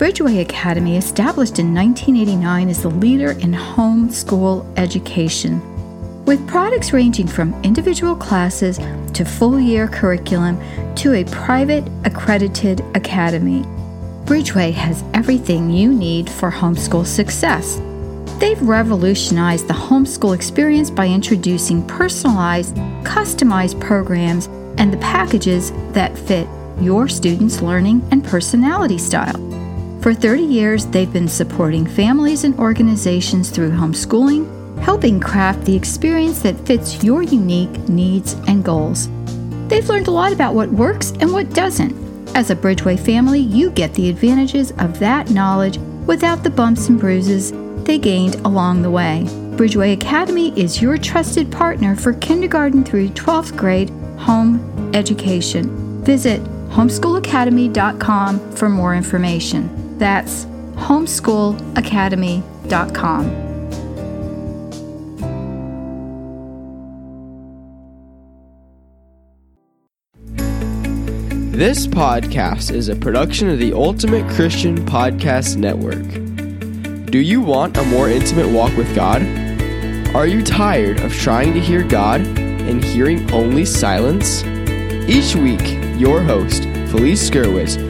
Bridgeway Academy, established in 1989, is the leader in homeschool education. With products ranging from individual classes to full year curriculum to a private accredited academy, Bridgeway has everything you need for homeschool success. They've revolutionized the homeschool experience by introducing personalized, customized programs and the packages that fit your students' learning and personality style. For 30 years, they've been supporting families and organizations through homeschooling, helping craft the experience that fits your unique needs and goals. They've learned a lot about what works and what doesn't as a Bridgeway family, you get the advantages of that knowledge without the bumps and bruises they gained along the way. Bridgeway Academy is your trusted partner for kindergarten through 12th grade home education. Visit homeschoolacademy.com for more information. That's homeschoolacademy.com. This podcast is a production of the Ultimate Christian Podcast Network. Do you want a more intimate walk with God? Are you tired of trying to hear God and hearing only silence? Each week, your host, Felice Gerwitz,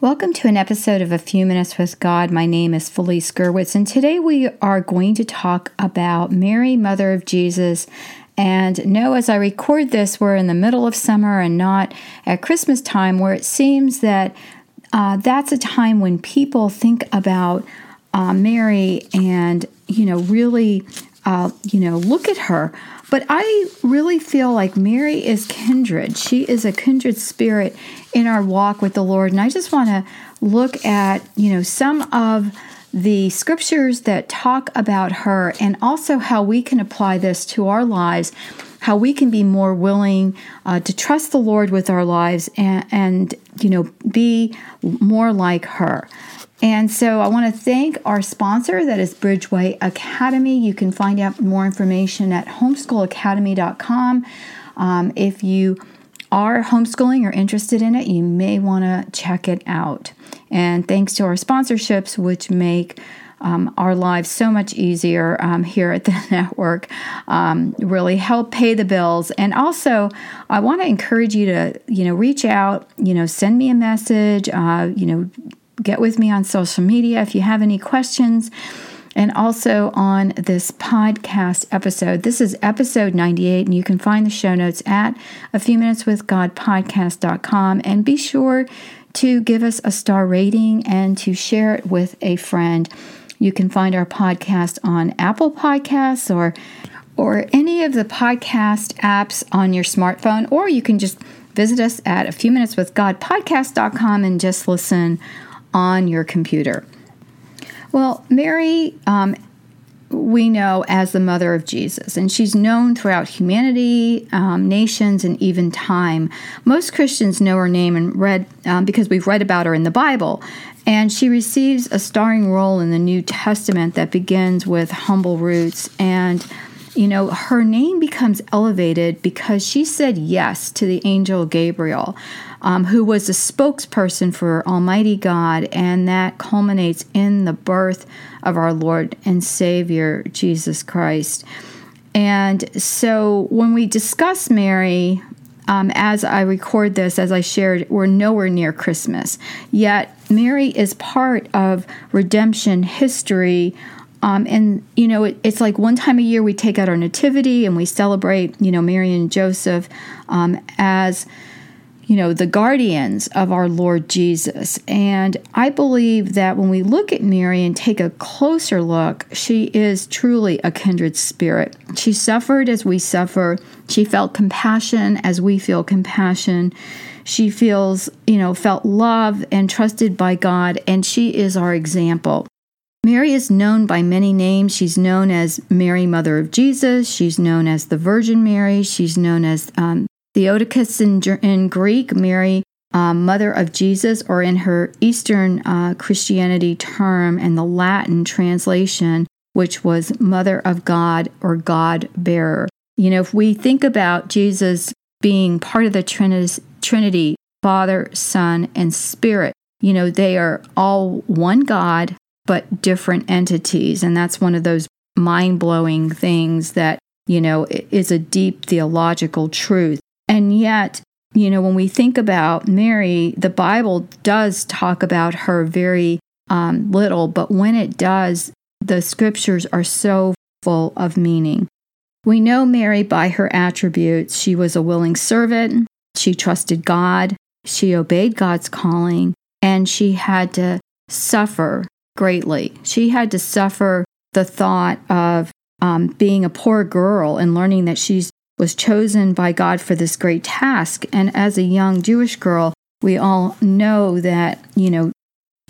Welcome to an episode of A Few Minutes with God. My name is Felice Gerwitz, and today we are going to talk about Mary, Mother of Jesus. And no, as I record this, we're in the middle of summer and not at Christmas time, where it seems that uh, that's a time when people think about uh, Mary and, you know, really, uh, you know, look at her. But I really feel like Mary is kindred. She is a kindred spirit in our walk with the Lord. And I just want to look at, you know, some of the scriptures that talk about her and also how we can apply this to our lives, how we can be more willing uh, to trust the Lord with our lives and, and, you know, be more like her. And so I want to thank our sponsor, that is Bridgeway Academy. You can find out more information at homeschoolacademy.com. Um, if you are homeschooling or interested in it, you may want to check it out. And thanks to our sponsorships, which make um, our lives so much easier um, here at the network, um, really help pay the bills. And also, I want to encourage you to, you know, reach out, you know, send me a message, uh, you know, get with me on social media if you have any questions. And also on this podcast episode. This is episode 98, and you can find the show notes at a few minutes with God podcast.com. And be sure to give us a star rating and to share it with a friend. You can find our podcast on Apple Podcasts or or any of the podcast apps on your smartphone, or you can just visit us at a few minutes with God podcast.com and just listen on your computer. Well, Mary, um, we know as the mother of Jesus, and she's known throughout humanity, um, nations, and even time. Most Christians know her name and read um, because we've read about her in the Bible. And she receives a starring role in the New Testament that begins with humble roots. And, you know, her name becomes elevated because she said yes to the angel Gabriel um, who was a spokesperson for Almighty God, and that culminates in the birth of our Lord and Savior, Jesus Christ. And so when we discuss Mary, um, as I record this, as I shared, we're nowhere near Christmas. Yet Mary is part of redemption history. Um, and, you know, it, it's like one time a year we take out our nativity and we celebrate, you know, Mary and Joseph um, as you know, the guardians of our Lord Jesus. And I believe that when we look at Mary and take a closer look, she is truly a kindred spirit. She suffered as we suffer, she felt compassion as we feel compassion. She feels, you know, felt love and trusted by God, and she is our example. Mary is known by many names. She's known as Mary, Mother of Jesus. She's known as the Virgin Mary. She's known as um, Theotokos in, in Greek, Mary, um, Mother of Jesus, or in her Eastern uh, Christianity term and the Latin translation, which was Mother of God or God bearer. You know, if we think about Jesus being part of the Trinity, Father, Son, and Spirit, you know, they are all one God, but different entities. And that's one of those mind blowing things that, you know, is a deep theological truth. And yet, you know, when we think about Mary, the Bible does talk about her very um, little, but when it does, the scriptures are so full of meaning. We know Mary by her attributes. She was a willing servant, she trusted God, she obeyed God's calling, and she had to suffer greatly. She had to suffer the thought of um, being a poor girl and learning that she was chosen by God for this great task. And as a young Jewish girl, we all know that, you know,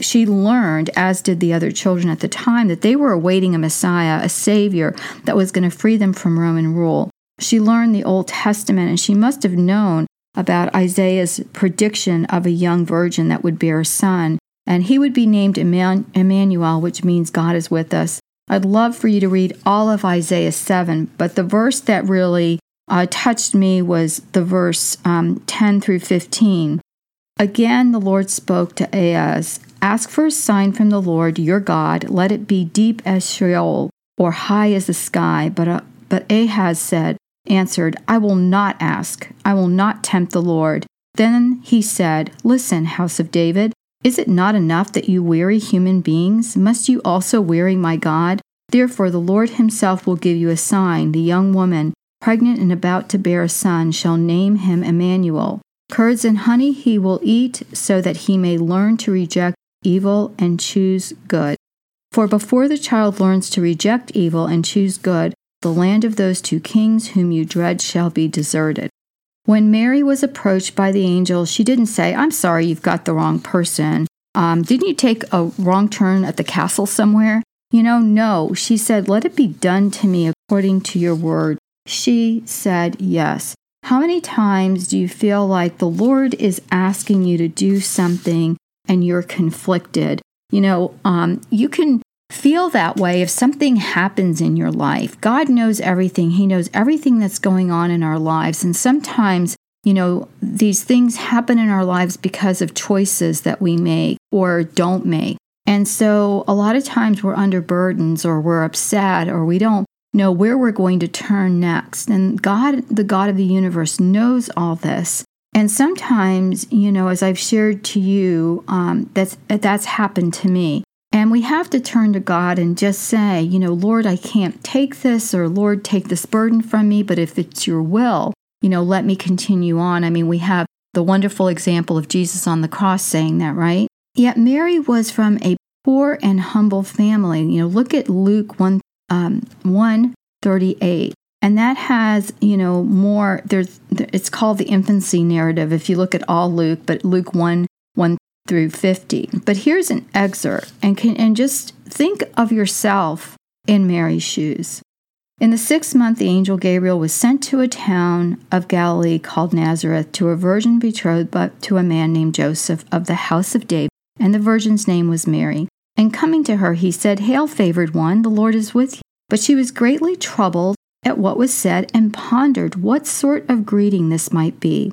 she learned, as did the other children at the time, that they were awaiting a Messiah, a Savior that was going to free them from Roman rule. She learned the Old Testament and she must have known about Isaiah's prediction of a young virgin that would bear a son and he would be named Emmanuel, which means God is with us. I'd love for you to read all of Isaiah 7, but the verse that really uh, touched me was the verse um, 10 through 15. Again, the Lord spoke to Ahaz Ask for a sign from the Lord your God, let it be deep as Sheol or high as the sky. But, uh, but Ahaz said, answered, I will not ask, I will not tempt the Lord. Then he said, Listen, house of David. Is it not enough that you weary human beings? Must you also weary my God? Therefore, the Lord himself will give you a sign. The young woman, pregnant and about to bear a son, shall name him Emmanuel. Curds and honey he will eat, so that he may learn to reject evil and choose good. For before the child learns to reject evil and choose good, the land of those two kings whom you dread shall be deserted. When Mary was approached by the angel, she didn't say, I'm sorry, you've got the wrong person. Um, didn't you take a wrong turn at the castle somewhere? You know, no. She said, Let it be done to me according to your word. She said, Yes. How many times do you feel like the Lord is asking you to do something and you're conflicted? You know, um, you can feel that way if something happens in your life. God knows everything, He knows everything that's going on in our lives. And sometimes, you know, these things happen in our lives because of choices that we make or don't make. And so a lot of times we're under burdens or we're upset or we don't know where we're going to turn next. And God, the God of the universe, knows all this. And sometimes, you know, as I've shared to you, um, that's that's happened to me. And we have to turn to God and just say, you know, Lord, I can't take this, or Lord, take this burden from me, but if it's your will, you know, let me continue on. I mean, we have the wonderful example of Jesus on the cross saying that, right? Yet Mary was from a poor and humble family. You know, look at Luke 1, um, 138. And that has, you know, more, there's, it's called the infancy narrative if you look at all Luke, but Luke 1, 1 through 50. But here's an excerpt, and, can, and just think of yourself in Mary's shoes. In the sixth month, the angel Gabriel was sent to a town of Galilee called Nazareth to a virgin betrothed to a man named Joseph of the house of David, and the virgin's name was Mary. And coming to her, he said, Hail, favored one, the Lord is with you. But she was greatly troubled at what was said and pondered what sort of greeting this might be.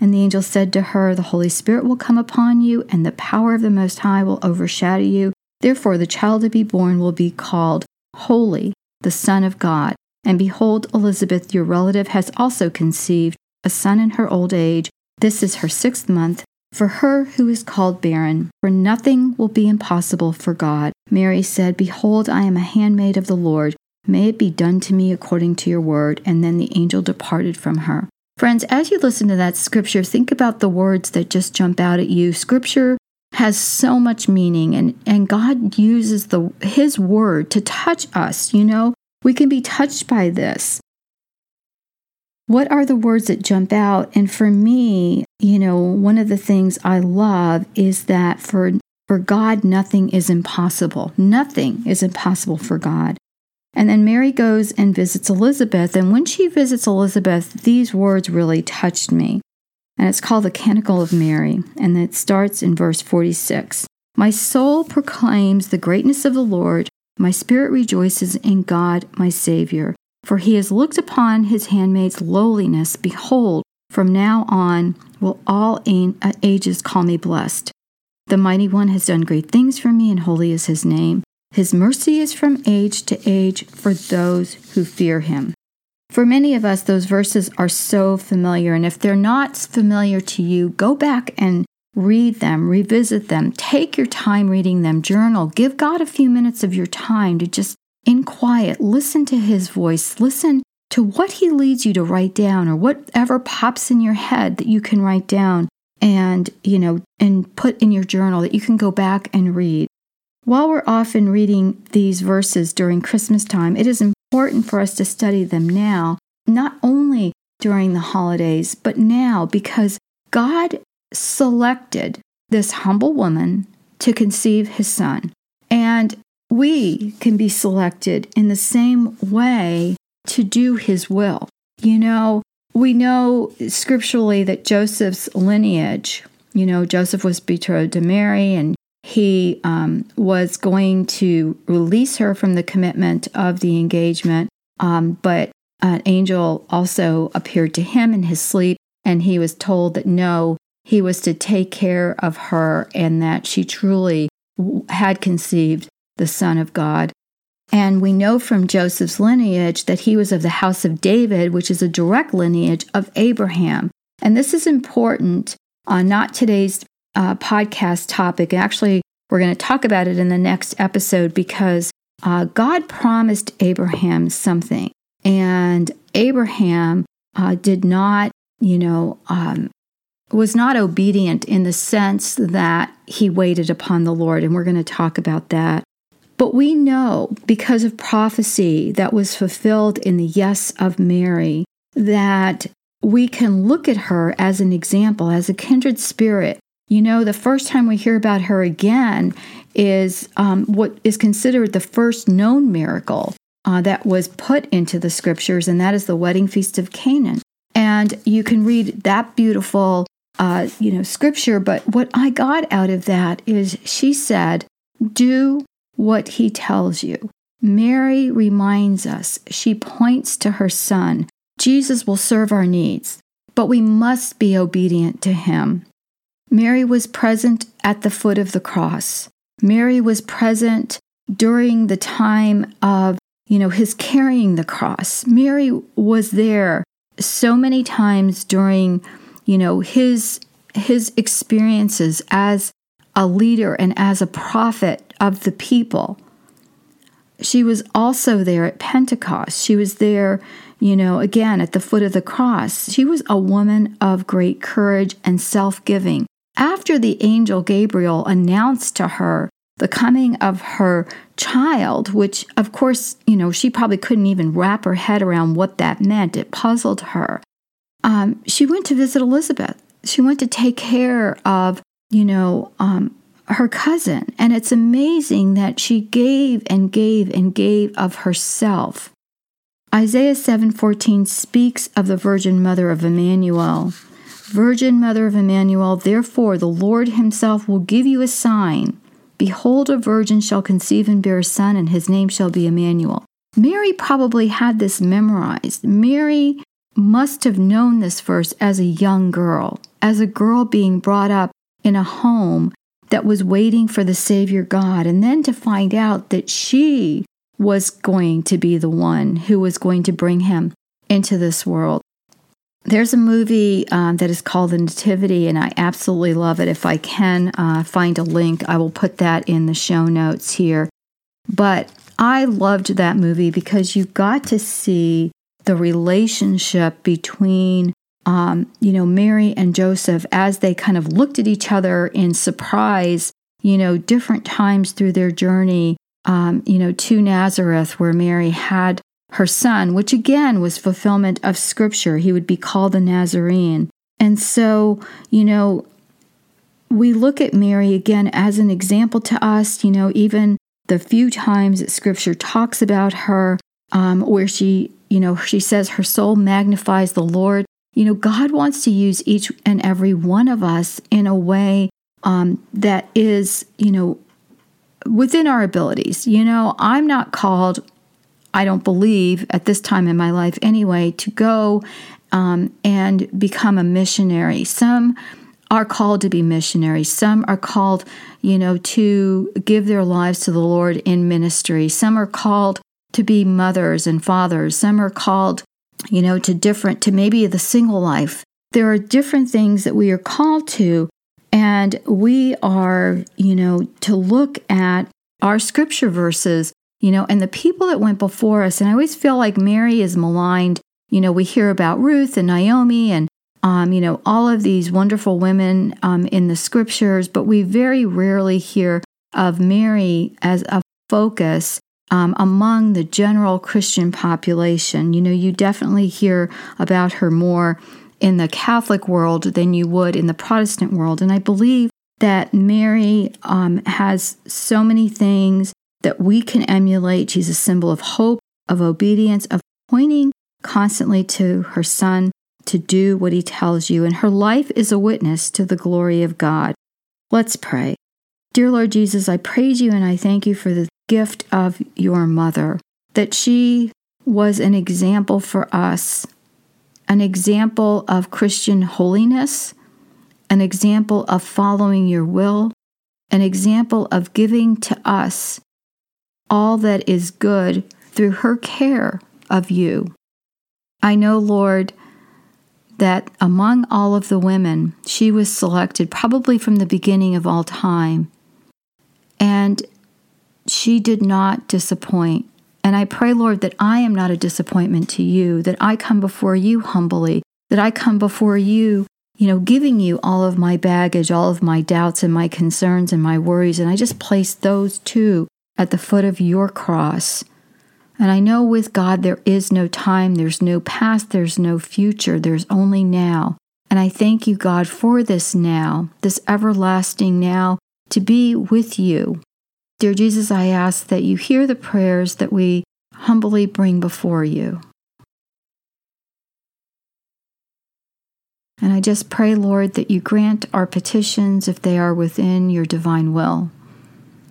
And the angel said to her, The Holy Spirit will come upon you, and the power of the Most High will overshadow you. Therefore, the child to be born will be called Holy, the Son of God. And behold, Elizabeth, your relative, has also conceived a son in her old age. This is her sixth month, for her who is called barren, for nothing will be impossible for God. Mary said, Behold, I am a handmaid of the Lord. May it be done to me according to your word. And then the angel departed from her. Friends, as you listen to that scripture, think about the words that just jump out at you. Scripture has so much meaning and, and God uses the his word to touch us, you know? We can be touched by this. What are the words that jump out? And for me, you know, one of the things I love is that for for God nothing is impossible. Nothing is impossible for God. And then Mary goes and visits Elizabeth. And when she visits Elizabeth, these words really touched me. And it's called the Canticle of Mary. And it starts in verse 46 My soul proclaims the greatness of the Lord. My spirit rejoices in God, my Savior. For he has looked upon his handmaid's lowliness. Behold, from now on will all uh, ages call me blessed. The mighty one has done great things for me, and holy is his name. His mercy is from age to age for those who fear him. For many of us, those verses are so familiar. And if they're not familiar to you, go back and read them, revisit them, take your time reading them, journal, give God a few minutes of your time to just in quiet listen to his voice, listen to what he leads you to write down or whatever pops in your head that you can write down and, you know, and put in your journal that you can go back and read. While we're often reading these verses during Christmas time, it is important for us to study them now, not only during the holidays, but now because God selected this humble woman to conceive his son. And we can be selected in the same way to do his will. You know, we know scripturally that Joseph's lineage, you know, Joseph was betrothed to Mary and he um, was going to release her from the commitment of the engagement. Um, but an angel also appeared to him in his sleep, and he was told that no, he was to take care of her and that she truly had conceived the Son of God. And we know from Joseph's lineage that he was of the house of David, which is a direct lineage of Abraham. And this is important, uh, not today's uh, podcast topic. Actually, we're going to talk about it in the next episode because uh, God promised Abraham something, and Abraham uh, did not, you know, um, was not obedient in the sense that he waited upon the Lord. And we're going to talk about that. But we know because of prophecy that was fulfilled in the yes of Mary that we can look at her as an example, as a kindred spirit you know, the first time we hear about her again is um, what is considered the first known miracle uh, that was put into the scriptures, and that is the wedding feast of Canaan. And you can read that beautiful, uh, you know, scripture. But what I got out of that is she said, "Do what he tells you." Mary reminds us. She points to her son. Jesus will serve our needs, but we must be obedient to him. Mary was present at the foot of the cross. Mary was present during the time of, you know, his carrying the cross. Mary was there so many times during, you know, his his experiences as a leader and as a prophet of the people. She was also there at Pentecost. She was there, you know, again at the foot of the cross. She was a woman of great courage and self giving after the angel Gabriel announced to her the coming of her child, which of course, you know, she probably couldn't even wrap her head around what that meant. It puzzled her. Um, she went to visit Elizabeth. She went to take care of, you know, um, her cousin. And it's amazing that she gave and gave and gave of herself. Isaiah 7:14 speaks of the virgin mother of Emmanuel. Virgin Mother of Emmanuel, therefore the Lord himself will give you a sign. Behold, a virgin shall conceive and bear a son, and his name shall be Emmanuel. Mary probably had this memorized. Mary must have known this verse as a young girl, as a girl being brought up in a home that was waiting for the Savior God, and then to find out that she was going to be the one who was going to bring him into this world. There's a movie um, that is called The Nativity, and I absolutely love it. If I can uh, find a link, I will put that in the show notes here. But I loved that movie because you got to see the relationship between, um, you know, Mary and Joseph as they kind of looked at each other in surprise, you know, different times through their journey, um, you know, to Nazareth, where Mary had her son, which again was fulfillment of scripture. He would be called a Nazarene. And so, you know, we look at Mary again as an example to us, you know, even the few times that scripture talks about her, um, where she, you know, she says her soul magnifies the Lord. You know, God wants to use each and every one of us in a way um, that is, you know, within our abilities. You know, I'm not called I don't believe at this time in my life anyway, to go um, and become a missionary. Some are called to be missionaries. Some are called, you know, to give their lives to the Lord in ministry. Some are called to be mothers and fathers. Some are called, you know, to different, to maybe the single life. There are different things that we are called to, and we are, you know, to look at our scripture verses you know, and the people that went before us. And I always feel like Mary is maligned. You know, we hear about Ruth and Naomi and, um, you know, all of these wonderful women um, in the scriptures, but we very rarely hear of Mary as a focus um, among the general Christian population. You know, you definitely hear about her more in the Catholic world than you would in the Protestant world. And I believe that Mary um, has so many things that we can emulate. She's a symbol of hope, of obedience, of pointing constantly to her son to do what he tells you. And her life is a witness to the glory of God. Let's pray. Dear Lord Jesus, I praise you and I thank you for the gift of your mother, that she was an example for us, an example of Christian holiness, an example of following your will, an example of giving to us all that is good through her care of you. I know, Lord, that among all of the women, she was selected probably from the beginning of all time. And she did not disappoint. And I pray, Lord, that I am not a disappointment to you, that I come before you humbly, that I come before you, you know, giving you all of my baggage, all of my doubts and my concerns and my worries. And I just place those too at the foot of your cross. And I know with God there is no time, there's no past, there's no future, there's only now. And I thank you, God, for this now, this everlasting now, to be with you. Dear Jesus, I ask that you hear the prayers that we humbly bring before you. And I just pray, Lord, that you grant our petitions if they are within your divine will.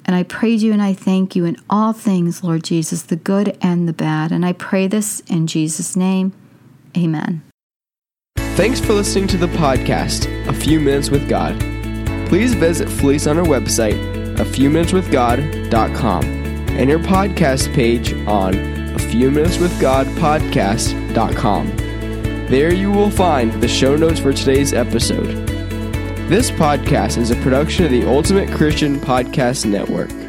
And I praise you and I thank you in all things, Lord Jesus, the good and the bad. And I pray this in Jesus' name. Amen. Thanks for listening to the podcast, A Few Minutes with God. Please visit Felice on our website, a few minutes with God.com, and your podcast page on a few minutes with God podcast.com. There you will find the show notes for today's episode. This podcast is a production of the Ultimate Christian Podcast Network.